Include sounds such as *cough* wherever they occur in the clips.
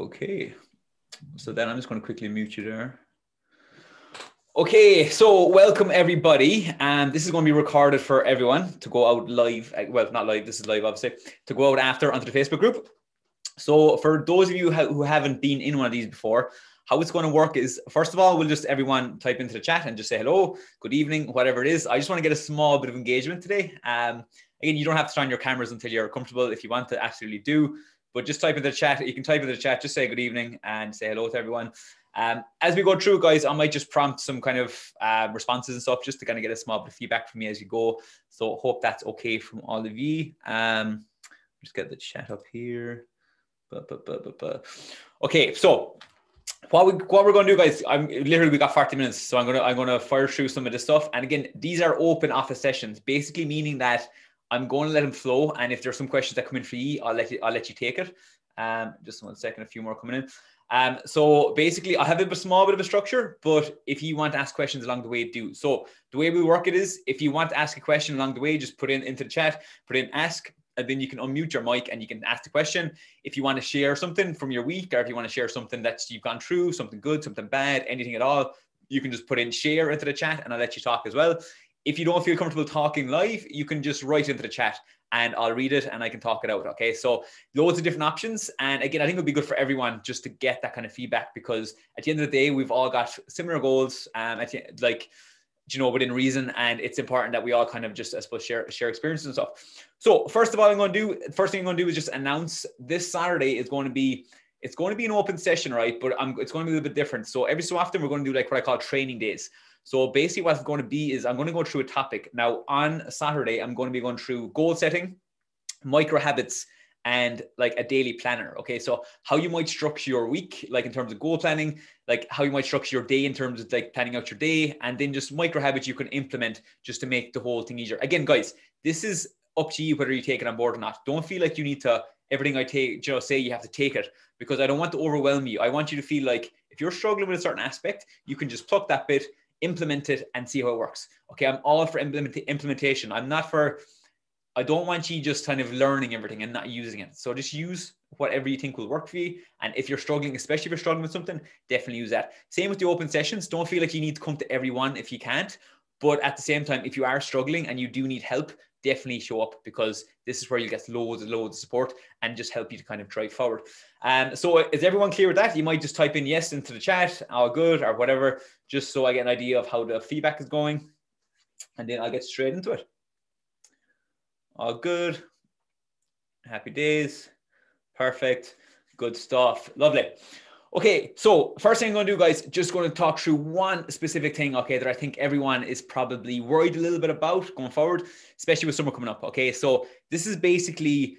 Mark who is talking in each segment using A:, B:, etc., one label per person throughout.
A: Okay. So then I'm just going to quickly mute you there. Okay, so welcome everybody. And this is going to be recorded for everyone to go out live. uh, Well, not live, this is live, obviously, to go out after onto the Facebook group. So, for those of you who haven't been in one of these before, how it's going to work is first of all, we'll just everyone type into the chat and just say hello, good evening, whatever it is. I just want to get a small bit of engagement today. Um, again, you don't have to turn your cameras until you're comfortable. If you want to, absolutely do. But just type in the chat. You can type in the chat, just say good evening and say hello to everyone. Um, as we go through, guys, I might just prompt some kind of uh, responses and stuff just to kind of get a small bit of feedback from you as you go. So hope that's okay from all of you. Um, just get the chat up here. Okay, so what we what we're to do, guys, I'm literally we got 40 minutes, so I'm gonna I'm gonna fire through some of this stuff. And again, these are open office sessions, basically meaning that I'm going to let them flow. And if there's some questions that come in for you, I'll let you I'll let you take it. Um, just one second, a few more coming in. Um, so basically, I have a small bit of a structure, but if you want to ask questions along the way, do. So the way we work it is, if you want to ask a question along the way, just put in into the chat, put in ask, and then you can unmute your mic and you can ask the question. If you want to share something from your week, or if you want to share something that you've gone through, something good, something bad, anything at all, you can just put in share into the chat, and I'll let you talk as well. If you don't feel comfortable talking live, you can just write into the chat and I'll read it and I can talk it out. Okay. So loads of different options. And again, I think it'll be good for everyone just to get that kind of feedback because at the end of the day, we've all got similar goals. Um, at the, like, you know, within reason, and it's important that we all kind of just, I suppose, share share experiences and stuff. So first of all, I'm going to do first thing I'm going to do is just announce this Saturday is going to be it's going to be an open session, right? But I'm, it's going to be a little bit different. So every so often we're going to do like what I call training days. So basically, what's going to be is I'm going to go through a topic. Now, on Saturday, I'm going to be going through goal setting, micro habits, and like a daily planner. Okay. So, how you might structure your week, like in terms of goal planning, like how you might structure your day in terms of like planning out your day, and then just micro habits you can implement just to make the whole thing easier. Again, guys, this is up to you whether you take it on board or not. Don't feel like you need to everything I take, you know, say you have to take it because I don't want to overwhelm you. I want you to feel like if you're struggling with a certain aspect, you can just pluck that bit, implement it and see how it works. Okay, I'm all for implement- implementation. I'm not for, I don't want you just kind of learning everything and not using it. So just use whatever you think will work for you. And if you're struggling, especially if you're struggling with something, definitely use that. Same with the open sessions. Don't feel like you need to come to everyone if you can't. But at the same time, if you are struggling and you do need help, definitely show up because this is where you get loads and loads of support and just help you to kind of drive forward. Um, so is everyone clear with that? You might just type in yes into the chat, all good or whatever, just so I get an idea of how the feedback is going. And then I'll get straight into it. All good. Happy days. Perfect. Good stuff. Lovely. Okay, so first thing I'm going to do, guys, just going to talk through one specific thing, okay, that I think everyone is probably worried a little bit about going forward, especially with summer coming up. Okay, so this is basically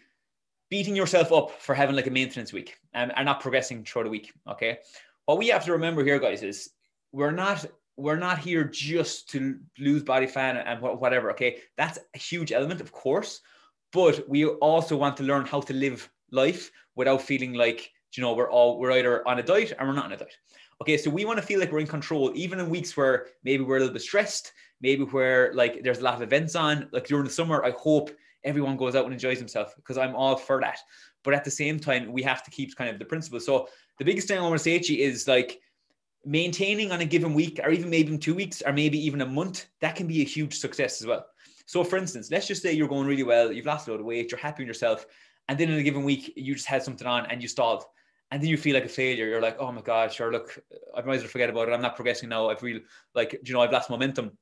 A: beating yourself up for having like a maintenance week and, and not progressing through the week. Okay, what we have to remember here, guys, is we're not we're not here just to lose body fat and whatever. Okay, that's a huge element, of course, but we also want to learn how to live life without feeling like you know, we're all we're either on a diet or we're not on a diet. Okay, so we want to feel like we're in control, even in weeks where maybe we're a little bit stressed, maybe where like there's a lot of events on. Like during the summer, I hope everyone goes out and enjoys themselves because I'm all for that. But at the same time, we have to keep kind of the principle. So the biggest thing I want to say to you is like maintaining on a given week, or even maybe in two weeks, or maybe even a month, that can be a huge success as well. So for instance, let's just say you're going really well, you've lost a lot of weight, you're happy with yourself, and then in a given week you just had something on and you stalled and then you feel like a failure. You're like, oh my god, sure, look, I might as well forget about it. I'm not progressing now. I've really like, you know, I've lost momentum,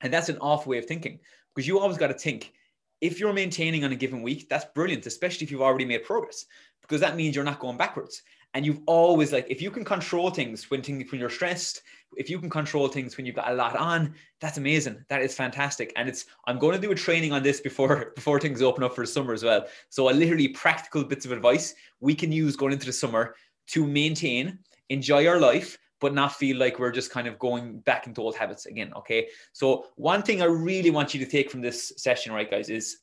A: and that's an off way of thinking because you always got to think if you're maintaining on a given week, that's brilliant, especially if you've already made progress because that means you're not going backwards. And you've always like, if you can control things when things when you're stressed, if you can control things when you've got a lot on, that's amazing. That is fantastic. And it's I'm going to do a training on this before *laughs* before things open up for the summer as well. So a literally practical bits of advice we can use going into the summer to maintain, enjoy our life, but not feel like we're just kind of going back into old habits again. Okay. So one thing I really want you to take from this session, right, guys, is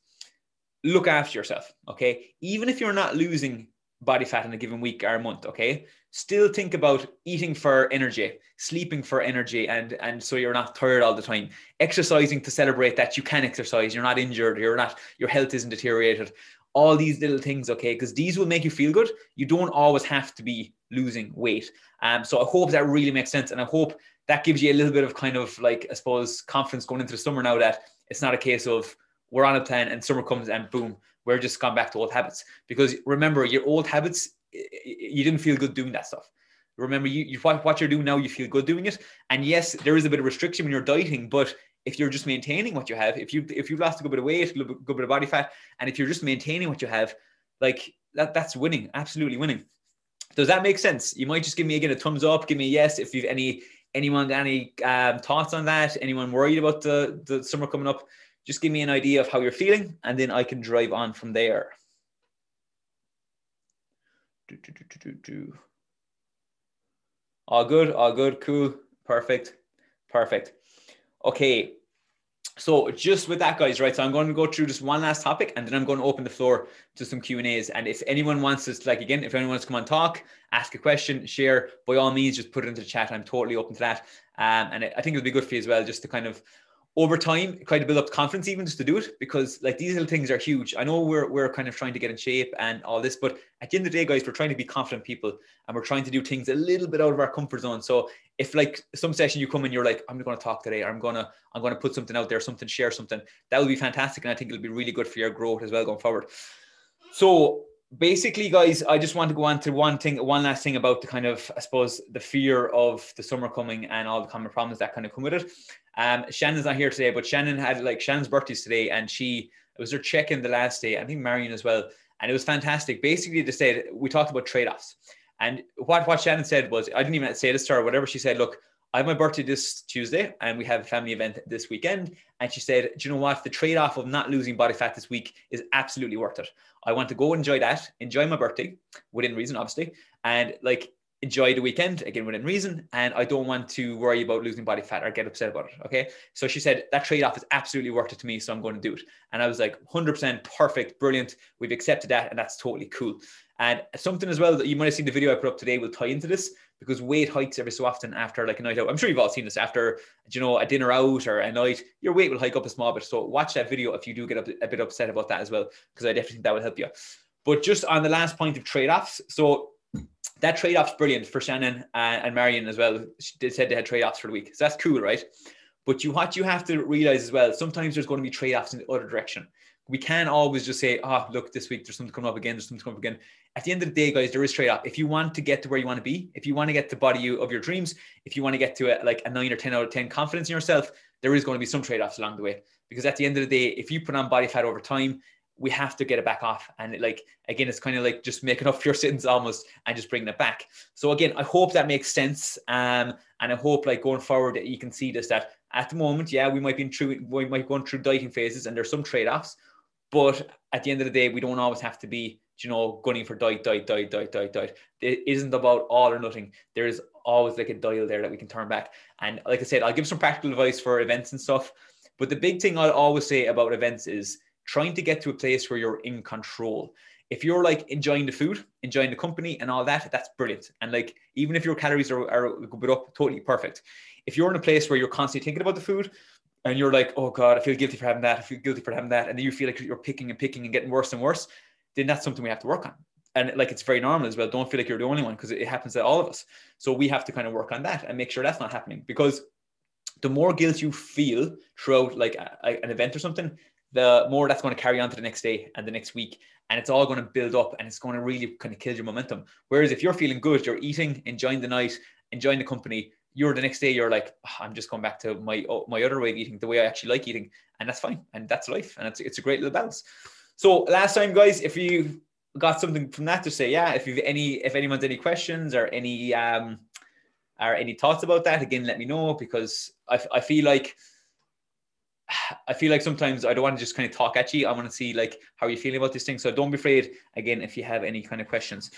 A: look after yourself. Okay. Even if you're not losing body fat in a given week or a month okay still think about eating for energy sleeping for energy and and so you're not tired all the time exercising to celebrate that you can exercise you're not injured you're not your health isn't deteriorated all these little things, okay? Because these will make you feel good. You don't always have to be losing weight. Um, so I hope that really makes sense. And I hope that gives you a little bit of kind of like, I suppose, confidence going into the summer now that it's not a case of we're on a plan and summer comes and boom, we're just gone back to old habits. Because remember, your old habits, you didn't feel good doing that stuff. Remember, you, you what, you're doing now, you feel good doing it. And yes, there is a bit of restriction when you're dieting, but if you're just maintaining what you have, if you if you've lost a good bit of weight, a good bit of body fat, and if you're just maintaining what you have, like that that's winning, absolutely winning. Does that make sense? You might just give me again a thumbs up, give me a yes if you've any anyone any um, thoughts on that. Anyone worried about the the summer coming up? Just give me an idea of how you're feeling, and then I can drive on from there. Do, do, do, all good, all good, cool, perfect, perfect. Okay, so just with that, guys, right? So I'm going to go through just one last topic, and then I'm going to open the floor to some Q and A's. And if anyone wants to, like again, if anyone wants to come on talk, ask a question, share, by all means, just put it into the chat. I'm totally open to that. Um, and I think it'll be good for you as well, just to kind of over time try to build up confidence even just to do it because like these little things are huge. I know we're, we're kind of trying to get in shape and all this but at the end of the day guys we're trying to be confident people and we're trying to do things a little bit out of our comfort zone. So if like some session you come and you're like i'm going to talk today or i'm going to i'm going to put something out there something share something that would be fantastic and i think it'll be really good for your growth as well going forward. So basically guys i just want to go on to one thing one last thing about the kind of i suppose the fear of the summer coming and all the common problems that kind of come with it um shannon's not here today but shannon had like shannon's birthday's today and she it was her check-in the last day i think marion as well and it was fantastic basically to say we talked about trade-offs and what what shannon said was i didn't even say this to her whatever she said look I have my birthday this Tuesday and we have a family event this weekend. And she said, Do you know what? The trade off of not losing body fat this week is absolutely worth it. I want to go enjoy that, enjoy my birthday within reason, obviously, and like enjoy the weekend again within reason. And I don't want to worry about losing body fat or get upset about it. Okay. So she said that trade off is absolutely worth it to me. So I'm going to do it. And I was like, 100% perfect, brilliant. We've accepted that. And that's totally cool. And something as well that you might have seen the video I put up today will tie into this because weight hikes every so often after like a night out. I'm sure you've all seen this after, you know, a dinner out or a night, your weight will hike up a small bit. So watch that video if you do get a bit upset about that as well, because I definitely think that will help you. But just on the last point of trade-offs, so that trade-off's brilliant for Shannon and, and Marion as well. They said they had trade-offs for the week. So that's cool, right? But you what you have to realize as well, sometimes there's going to be trade-offs in the other direction. We can't always just say, oh, look, this week there's something coming up again, there's something coming up again at the end of the day, guys, there is trade off. If you want to get to where you want to be, if you want to get the body of your dreams, if you want to get to a, like a nine or 10 out of 10 confidence in yourself, there is going to be some trade offs along the way. Because at the end of the day, if you put on body fat over time, we have to get it back off. And it, like, again, it's kind of like just making up for your sins almost and just bringing it back. So again, I hope that makes sense. Um, and I hope like going forward that you can see this, that at the moment, yeah, we might be in through, we might be going through dieting phases and there's some trade-offs, but at the end of the day, we don't always have to be you know, gunning for diet, diet, diet, diet, diet, diet. It isn't about all or nothing. There is always like a dial there that we can turn back. And like I said, I'll give some practical advice for events and stuff. But the big thing I'll always say about events is trying to get to a place where you're in control. If you're like enjoying the food, enjoying the company and all that, that's brilliant. And like, even if your calories are, are a bit up, totally perfect. If you're in a place where you're constantly thinking about the food, and you're like, oh God, I feel guilty for having that. I feel guilty for having that. And then you feel like you're picking and picking and getting worse and worse then that's something we have to work on. And like it's very normal as well. Don't feel like you're the only one because it happens to all of us. So we have to kind of work on that and make sure that's not happening because the more guilt you feel throughout like a, a, an event or something, the more that's going to carry on to the next day and the next week. And it's all going to build up and it's going to really kind of kill your momentum. Whereas if you're feeling good, you're eating, enjoying the night, enjoying the company, you're the next day, you're like, oh, I'm just going back to my my other way of eating, the way I actually like eating. And that's fine. And that's life. And it's, it's a great little balance. So last time, guys, if you got something from that to say, yeah, if you've any, if anyone's any questions or any, um, or any thoughts about that, again, let me know because I, I feel like, I feel like sometimes I don't want to just kind of talk at you. I want to see like how you're feeling about this thing. So don't be afraid. Again, if you have any kind of questions.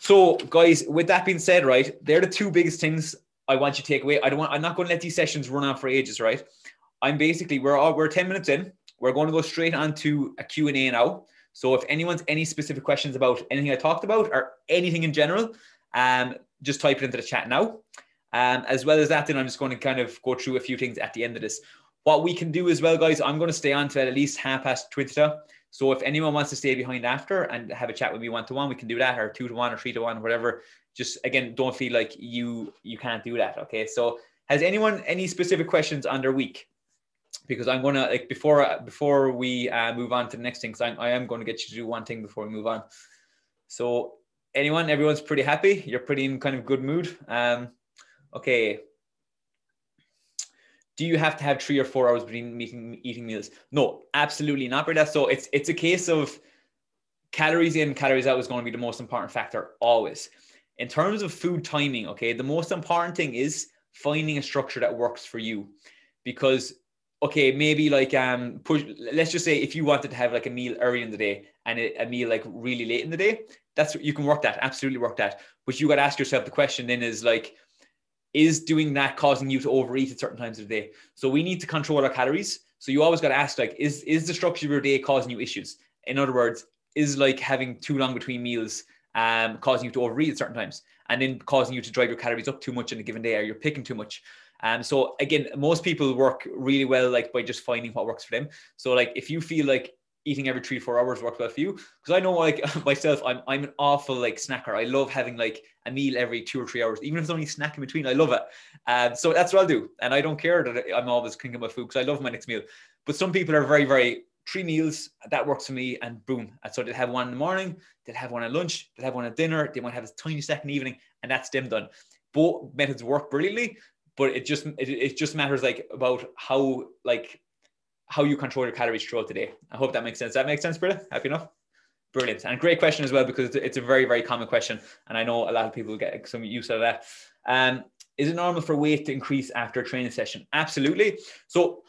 A: So, guys, with that being said, right, they're the two biggest things I want you to take away. I don't want. I'm not going to let these sessions run on for ages, right? I'm basically we're all we're 10 minutes in. We're going to go straight on to a Q&A now. So if anyone's any specific questions about anything I talked about or anything in general, um, just type it into the chat now. Um, as well as that, then I'm just going to kind of go through a few things at the end of this. What we can do as well, guys, I'm going to stay on to at least half past Twitter. So if anyone wants to stay behind after and have a chat with me one to one, we can do that, or two to one, or three to one, whatever. Just again, don't feel like you you can't do that. Okay. So has anyone any specific questions on their week? Because I'm gonna like before before we uh, move on to the next thing, because I am going to get you to do one thing before we move on. So anyone, everyone's pretty happy. You're pretty in kind of good mood. Um, okay do you have to have three or four hours between meeting, eating meals? No, absolutely not, Brenda. So it's it's a case of calories in, calories out is going to be the most important factor always. In terms of food timing, okay, the most important thing is finding a structure that works for you. Because okay, maybe like um push let's just say if you wanted to have like a meal early in the day and a, a meal like really late in the day, that's you can work that, absolutely work that. But you got to ask yourself the question then is like is doing that causing you to overeat at certain times of the day? So we need to control our calories. So you always got to ask, like, is is the structure of your day causing you issues? In other words, is like having too long between meals um, causing you to overeat at certain times, and then causing you to drive your calories up too much in a given day, or you're picking too much. Um, so again, most people work really well like by just finding what works for them. So like if you feel like eating every three four hours works well for you. Because i know like *laughs* myself i'm i'm an awful like snacker. I love having like a meal every two or three hours even if it's only snack in between i love it. Um, so that's what i'll do. And i don't care that i'm always thinking about food because i love my next meal. But some people are very very three meals that works for me and boom. And so they'll have one in the morning they'll have one at lunch they'll have one at dinner they might have a tiny second evening and that's them done. Both methods work brilliantly but it just it, it just matters like about how like how you control your calories throughout the day. I hope that makes sense. That makes sense, Britta? Happy enough? Brilliant. And great question as well, because it's a very, very common question. And I know a lot of people get some use out of that. Um, is it normal for weight to increase after a training session? Absolutely. So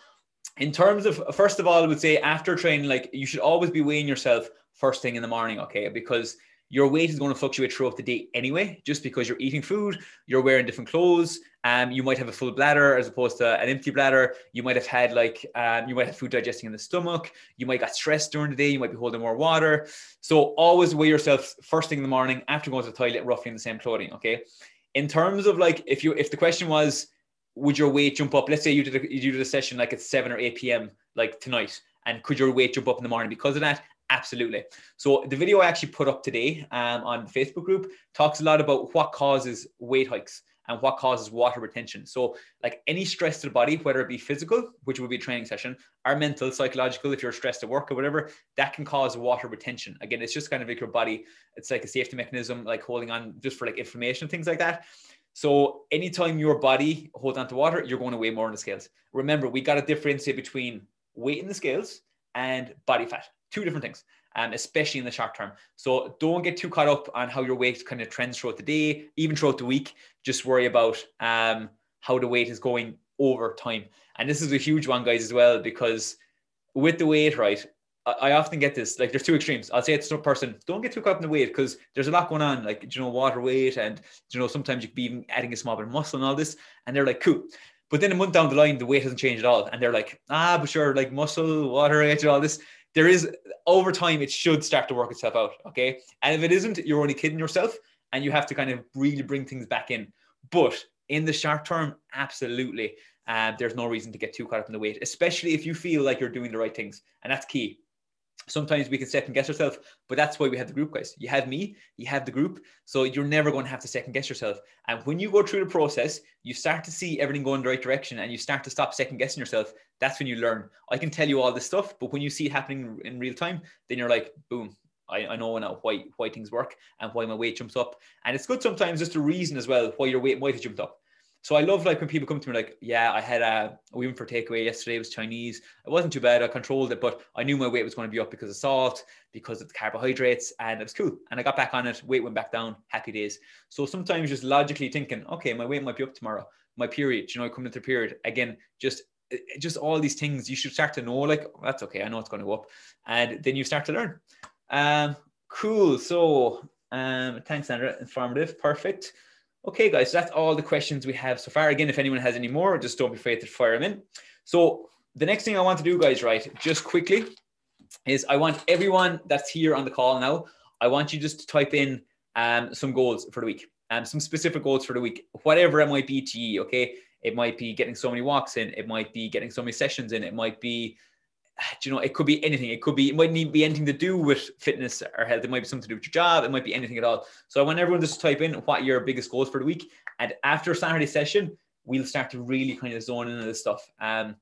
A: in terms of, first of all, I would say after training, like you should always be weighing yourself first thing in the morning, okay? Because your weight is going to fluctuate throughout the day anyway, just because you're eating food, you're wearing different clothes. Um, you might have a full bladder as opposed to an empty bladder. You might have had like um, you might have food digesting in the stomach. You might got stressed during the day. You might be holding more water. So always weigh yourself first thing in the morning after going to the toilet, roughly in the same clothing. Okay. In terms of like if you if the question was would your weight jump up? Let's say you did a, you did a session like at seven or eight p.m. like tonight, and could your weight jump up in the morning because of that? Absolutely. So the video I actually put up today um, on the Facebook group talks a lot about what causes weight hikes and what causes water retention. So like any stress to the body, whether it be physical, which would be a training session, or mental, psychological, if you're stressed at work or whatever, that can cause water retention. Again, it's just kind of like your body, it's like a safety mechanism, like holding on just for like inflammation, things like that. So anytime your body holds on to water, you're going to weigh more on the scales. Remember, we got to differentiate between weight in the scales and body fat two different things, um, especially in the short term. So don't get too caught up on how your weight kind of trends throughout the day, even throughout the week. Just worry about um, how the weight is going over time. And this is a huge one, guys, as well, because with the weight, right? I often get this like there's two extremes. I'll say to some person, don't get too caught up in the weight because there's a lot going on, like you know, water weight, and you know, sometimes you could be even adding a small bit of muscle and all this. And they're like, cool. But then a month down the line, the weight hasn't changed at all. And they're like, ah, but sure, like muscle, water weight, and all this there is over time it should start to work itself out okay? And if it isn't you're only kidding yourself and you have to kind of really bring things back in. But in the short term absolutely uh, there's no reason to get too caught up in the weight especially if you feel like you're doing the right things. And that's key sometimes we can second guess ourselves, but that's why we have the group guys. You have me, you have the group. So you're never going to have to second guess yourself. And when you go through the process, you start to see everything going the right direction and you start to stop second guessing yourself. That's when you learn. I can tell you all this stuff, but when you see it happening in real time, then you're like, boom, I, I know now why why things work and why my weight jumps up. And it's good sometimes just to reason as well why your weight might have jumped up. So I love like when people come to me like, yeah, I had a we went for takeaway yesterday. It was Chinese. It wasn't too bad. I controlled it, but I knew my weight was going to be up because of salt, because of the carbohydrates, and it was cool. And I got back on it. Weight went back down. Happy days. So sometimes just logically thinking, okay, my weight might be up tomorrow. My period, you know, coming into period again. Just just all these things you should start to know. Like oh, that's okay. I know it's going to go up, and then you start to learn. Um, cool. So um, thanks, Sandra. Informative. Perfect. Okay, guys, so that's all the questions we have so far. Again, if anyone has any more, just don't be afraid to fire them in. So the next thing I want to do, guys, right, just quickly, is I want everyone that's here on the call now, I want you just to type in um, some goals for the week, um, some specific goals for the week, whatever it might be to you, okay? It might be getting so many walks in, it might be getting so many sessions in, it might be *sighs* you know, it could be anything. It could be, it mightn't be anything to do with fitness or health. It might be something to do with your job. It might be anything at all. So I want everyone just to type in what your biggest goals for the week. And after Saturday session, we'll start to really kind of zone into this stuff. Um,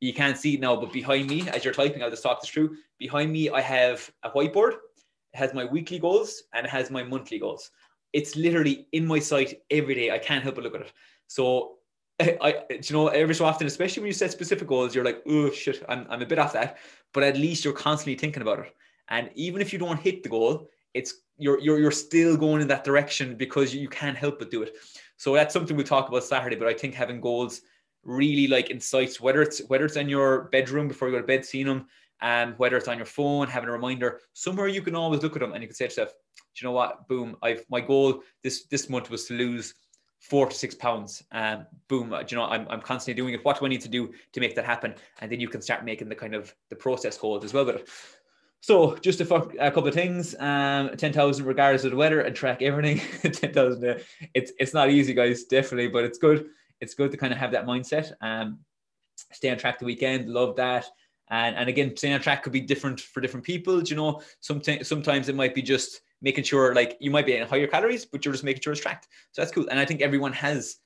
A: you can't see it now, but behind me, as you're typing, I'll just talk this through. Behind me, I have a whiteboard. It has my weekly goals and it has my monthly goals. It's literally in my sight every day. I can't help but look at it. So I, you know, every so often, especially when you set specific goals, you're like, oh shit, I'm, I'm a bit off that. But at least you're constantly thinking about it. And even if you don't hit the goal, it's you're you're you're still going in that direction because you can't help but do it. So that's something we'll talk about Saturday. But I think having goals really like incites whether it's whether it's in your bedroom before you go to bed, seeing them, and um, whether it's on your phone, having a reminder, somewhere you can always look at them and you can say to yourself, do you know what, boom, I've my goal this this month was to lose four to six pounds. Um, boom, you know, I'm, I'm constantly doing it. What do I need to do to make that happen? And then you can start making the kind of the process goals as well it. So just a, a couple of things, um, 10,000 regardless of the weather and track everything. *laughs* 10,000, uh, it's, it's not easy guys, definitely, but it's good. It's good to kind of have that mindset. Um, stay on track the weekend. Love that. And, and again, staying on track could be different for different people. Do You know, sometimes, sometimes it might be just, making sure like you might be in higher calories, but you're just making sure it's tracked. So that's cool. And I think everyone has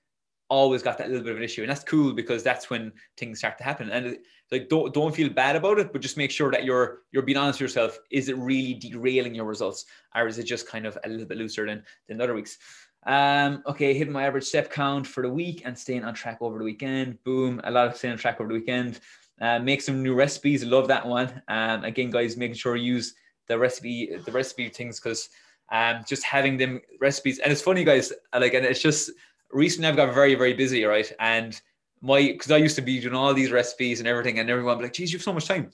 A: always got that little bit of an issue. And that's cool because that's when things start to happen. And like don't don't feel bad about it, but just make sure that you're you're being honest with yourself. Is it really derailing your results? Or is it just kind of a little bit looser than, than other weeks? Um, okay, hitting my average step count for the week and staying on track over the weekend. Boom, a lot of staying on track over the weekend. Uh, make some new recipes. Love that one. Um, again, guys, making sure you use the recipe the recipe things because um just having them recipes and it's funny guys like and it's just recently I've got very very busy right? And my because I used to be doing all these recipes and everything and everyone like geez you have so much time.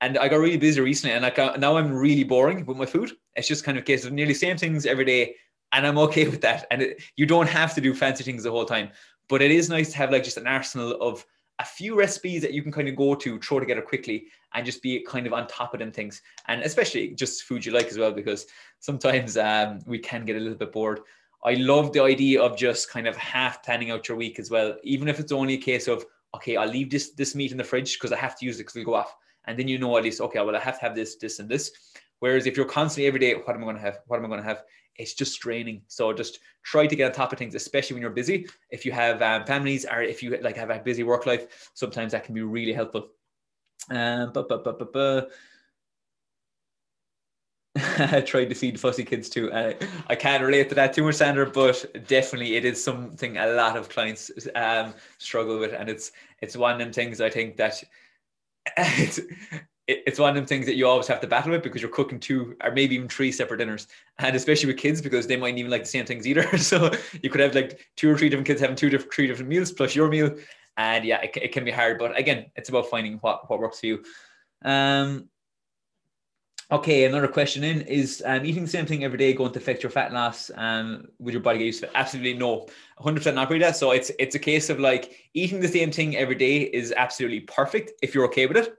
A: And I got really busy recently and like now I'm really boring with my food. It's just kind of a case of nearly same things every day and I'm okay *laughs* with that. And it, you don't have to do fancy things the whole time but it is nice to have like just an arsenal of a few recipes that you can kind of go to, throw together quickly, and just be kind of on top of them things. And especially just food you like as well, because sometimes um, we can get a little bit bored. I love the idea of just kind of half planning out your week as well, even if it's only a case of okay, I'll leave this this meat in the fridge because I have to use it because it'll go off, and then you know at least okay, well I have to have this, this, and this. Whereas if you're constantly every day, what am I going to have? What am I going to have? It's just straining. So just try to get on top of things, especially when you're busy. If you have um, families or if you like have a busy work life, sometimes that can be really helpful. Um, but, but, but, but, but. *laughs* Tried to feed fussy kids too. Uh, I can't relate to that too much, Sandra, but definitely it is something a lot of clients um, struggle with, and it's it's one of them things I think that *laughs* it's it's one of them things that you always have to battle with because you're cooking two or maybe even three separate dinners. And especially with kids because they mightn't even like the same things either. *laughs* So you could have like two or three different kids having two different three different meals plus your meal. And yeah it, it can be hard but again it's about finding what what works for you. Um okay another question in is um, eating the same thing every day going to affect your fat loss um would your body get used to it? Absolutely no. 100% not that. So it's it's a case of like eating the same thing every day is absolutely perfect if you're okay with it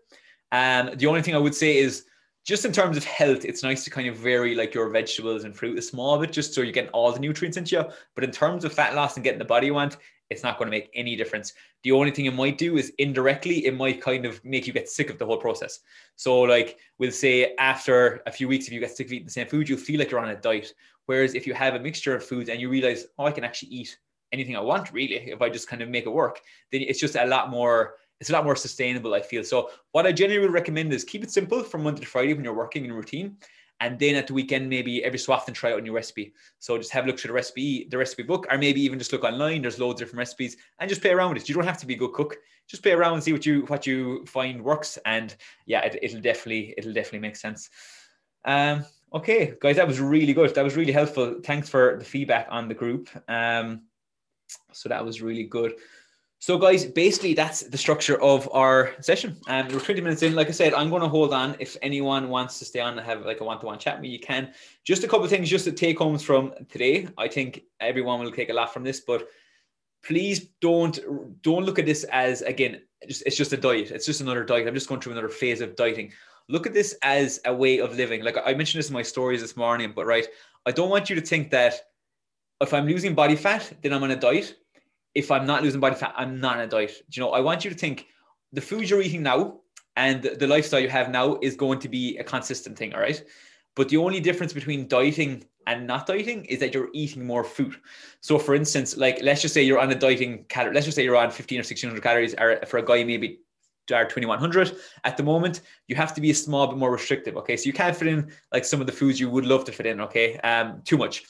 A: um, the only thing I would say is just in terms of health, it's nice to kind of vary like your vegetables and fruit a small bit, just so you're getting all the nutrients into you. But in terms of fat loss and getting the body you want, it's not going to make any difference. The only thing it might do is indirectly, it might kind of make you get sick of the whole process. So, like we'll say after a few weeks, if you get sick of eating the same food, you'll feel like you're on a diet. Whereas if you have a mixture of foods and you realize, oh, I can actually eat anything I want, really, if I just kind of make it work, then it's just a lot more it's a lot more sustainable, I feel. So what I generally would recommend is keep it simple from Monday to Friday when you're working in routine. And then at the weekend, maybe every so often try out a new recipe. So just have a look through the recipe, the recipe book, or maybe even just look online. There's loads of different recipes and just play around with it. You don't have to be a good cook. Just play around and see what you what you find works. And yeah, it, will definitely it'll definitely make sense. Um, okay, guys, that was really good. That was really helpful. Thanks for the feedback on the group. Um, so that was really good. So, guys, basically that's the structure of our session. And um, we're 20 minutes in. Like I said, I'm going to hold on. If anyone wants to stay on and have like a one-to-one chat with me, you can. Just a couple of things, just to take homes from today. I think everyone will take a lot from this, but please don't don't look at this as again, just it's just a diet. It's just another diet. I'm just going through another phase of dieting. Look at this as a way of living. Like I mentioned this in my stories this morning, but right, I don't want you to think that if I'm losing body fat, then I'm on a diet if I'm not losing body fat, I'm not on a diet. You know, I want you to think the food you're eating now and the lifestyle you have now is going to be a consistent thing. All right. But the only difference between dieting and not dieting is that you're eating more food. So, for instance, like let's just say you're on a dieting calorie, let's just say you're on 15 or 1600 calories, or for a guy, maybe are 2100 at the moment you have to be a small bit more restrictive okay so you can't fit in like some of the foods you would love to fit in okay um too much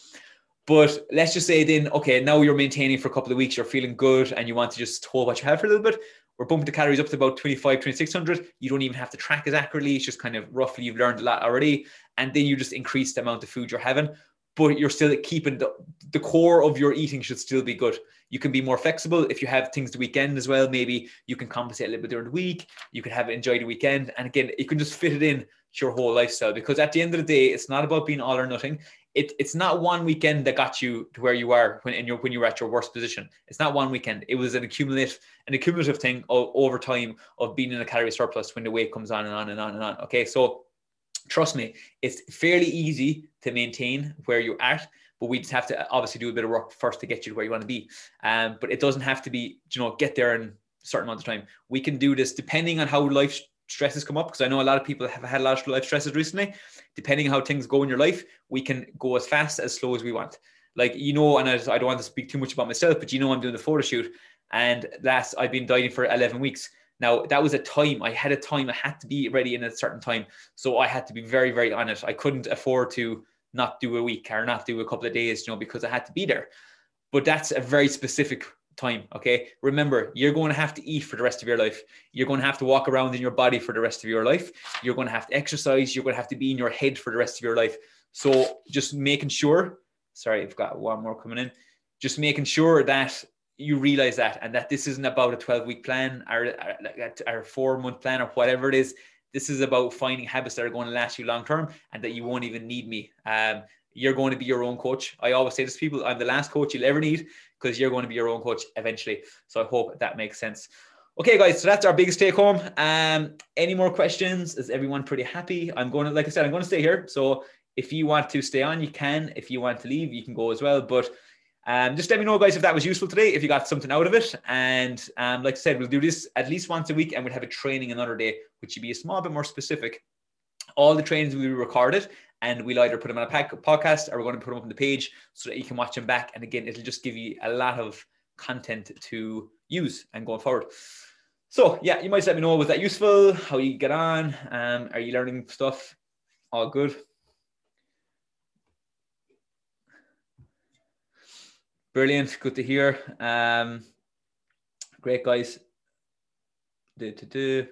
A: but let's just say then okay now you're maintaining for a couple of weeks you're feeling good and you want to just hold what you have for a little bit we're bumping the calories up to about 25 2600 you don't even have to track as accurately it's just kind of roughly you've learned a lot already and then you just increase the amount of food you're having but you're still keeping the, the core of your eating should still be good. You can be more flexible if you have things the weekend as well. Maybe you can compensate a little bit during the week. You can have enjoy the weekend, and again, you can just fit it in your whole lifestyle. Because at the end of the day, it's not about being all or nothing. It, it's not one weekend that got you to where you are when in your when you were at your worst position. It's not one weekend. It was an accumulative an accumulative thing of, over time of being in a calorie surplus when the weight comes on and on and on and on. Okay, so trust me, it's fairly easy to maintain where you're at, but we just have to obviously do a bit of work first to get you to where you want to be. Um, but it doesn't have to be, you know, get there in a certain amount of time. We can do this depending on how life stresses come up, because I know a lot of people have had a lot of life stresses recently. Depending on how things go in your life, we can go as fast as slow as we want. Like you know, and I, I don't want to speak too much about myself, but you know, I'm doing the photo shoot, and last I've been dieting for 11 weeks now that was a time I had a time I had to be ready in a certain time, so I had to be very very on it. I couldn't afford to not do a week or not do a couple of days, you know, because I had to be there. But that's a very specific time. Okay. Remember, you're going to have to eat for the rest of your life. You're going to have to walk around in your body for the rest of your life. You're going to have to exercise. You're going to have to be in your head for the rest of your life. So just making sure, sorry, I've got one more coming in. Just making sure that you realize that and that this isn't about a 12 week plan or, or, or four month plan or whatever it is this is about finding habits that are going to last you long term and that you won't even need me um, you're going to be your own coach. I always say this to people i'm the last coach you'll ever need because you're going to be your own coach eventually. So i hope that makes sense. Okay guys so that's our biggest take home. Um any more questions? Is everyone pretty happy? I'm going to like i said i'm going to stay here. So if you want to stay on you can. If you want to leave you can go as well. But um, just let me know, guys, if that was useful today, if you got something out of it. And um, like I said, we'll do this at least once a week and we'll have a training another day, which will be a small bit more specific. All the trainings will be recorded and we'll either put them on a podcast or we're going to put them up on the page so that you can watch them back. And again, it'll just give you a lot of content to use and going forward. So yeah, you might just let me know, was that useful? How you get on? Um, are you learning stuff? All good. Brilliant. Good to hear. Um, great guys. Do, do, do.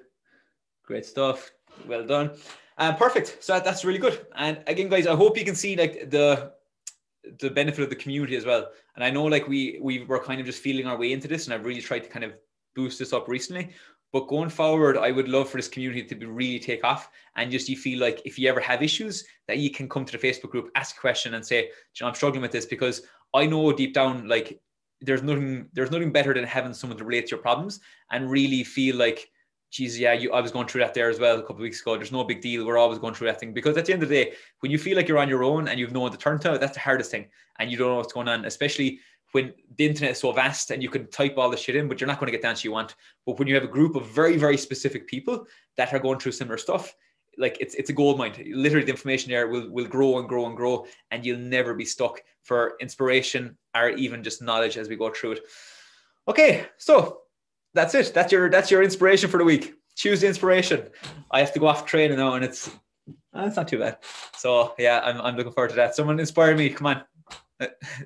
A: Great stuff. Well done. Um, perfect. So that's really good. And again, guys, I hope you can see like the the benefit of the community as well. And I know like we we were kind of just feeling our way into this, and I've really tried to kind of boost this up recently. But going forward, I would love for this community to really take off. And just you feel like if you ever have issues, that you can come to the Facebook group, ask a question, and say, I'm struggling with this because I know deep down, like there's nothing, there's nothing better than having someone to relate to your problems and really feel like, geez, yeah, you, I was going through that there as well a couple of weeks ago. There's no big deal. We're always going through that thing because at the end of the day, when you feel like you're on your own and you've no one to turn to, that's the hardest thing, and you don't know what's going on, especially when the internet is so vast and you can type all the shit in, but you're not going to get the answer you want. But when you have a group of very, very specific people that are going through similar stuff, like it's it's a gold mine. Literally, the information there will will grow and grow and grow, and you'll never be stuck for inspiration or even just knowledge as we go through it. Okay, so that's it. That's your that's your inspiration for the week. Choose the inspiration. I have to go off training now, and it's that's not too bad. So yeah, I'm I'm looking forward to that. Someone inspire me. Come on,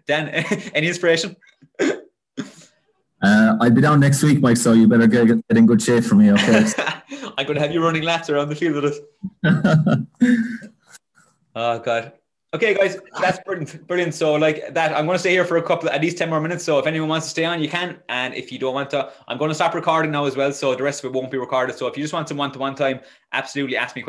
A: Dan. *laughs* any inspiration? *laughs*
B: Uh, I'll be down next week, Mike. So you better get, get in good shape for me. Okay. *laughs*
A: I'm going to have you running laps around the field with us. oh God. Okay, guys, that's brilliant. Brilliant. So, like that, I'm going to stay here for a couple, at least 10 more minutes. So, if anyone wants to stay on, you can. And if you don't want to, I'm going to stop recording now as well. So, the rest of it won't be recorded. So, if you just want some one to one time, absolutely ask me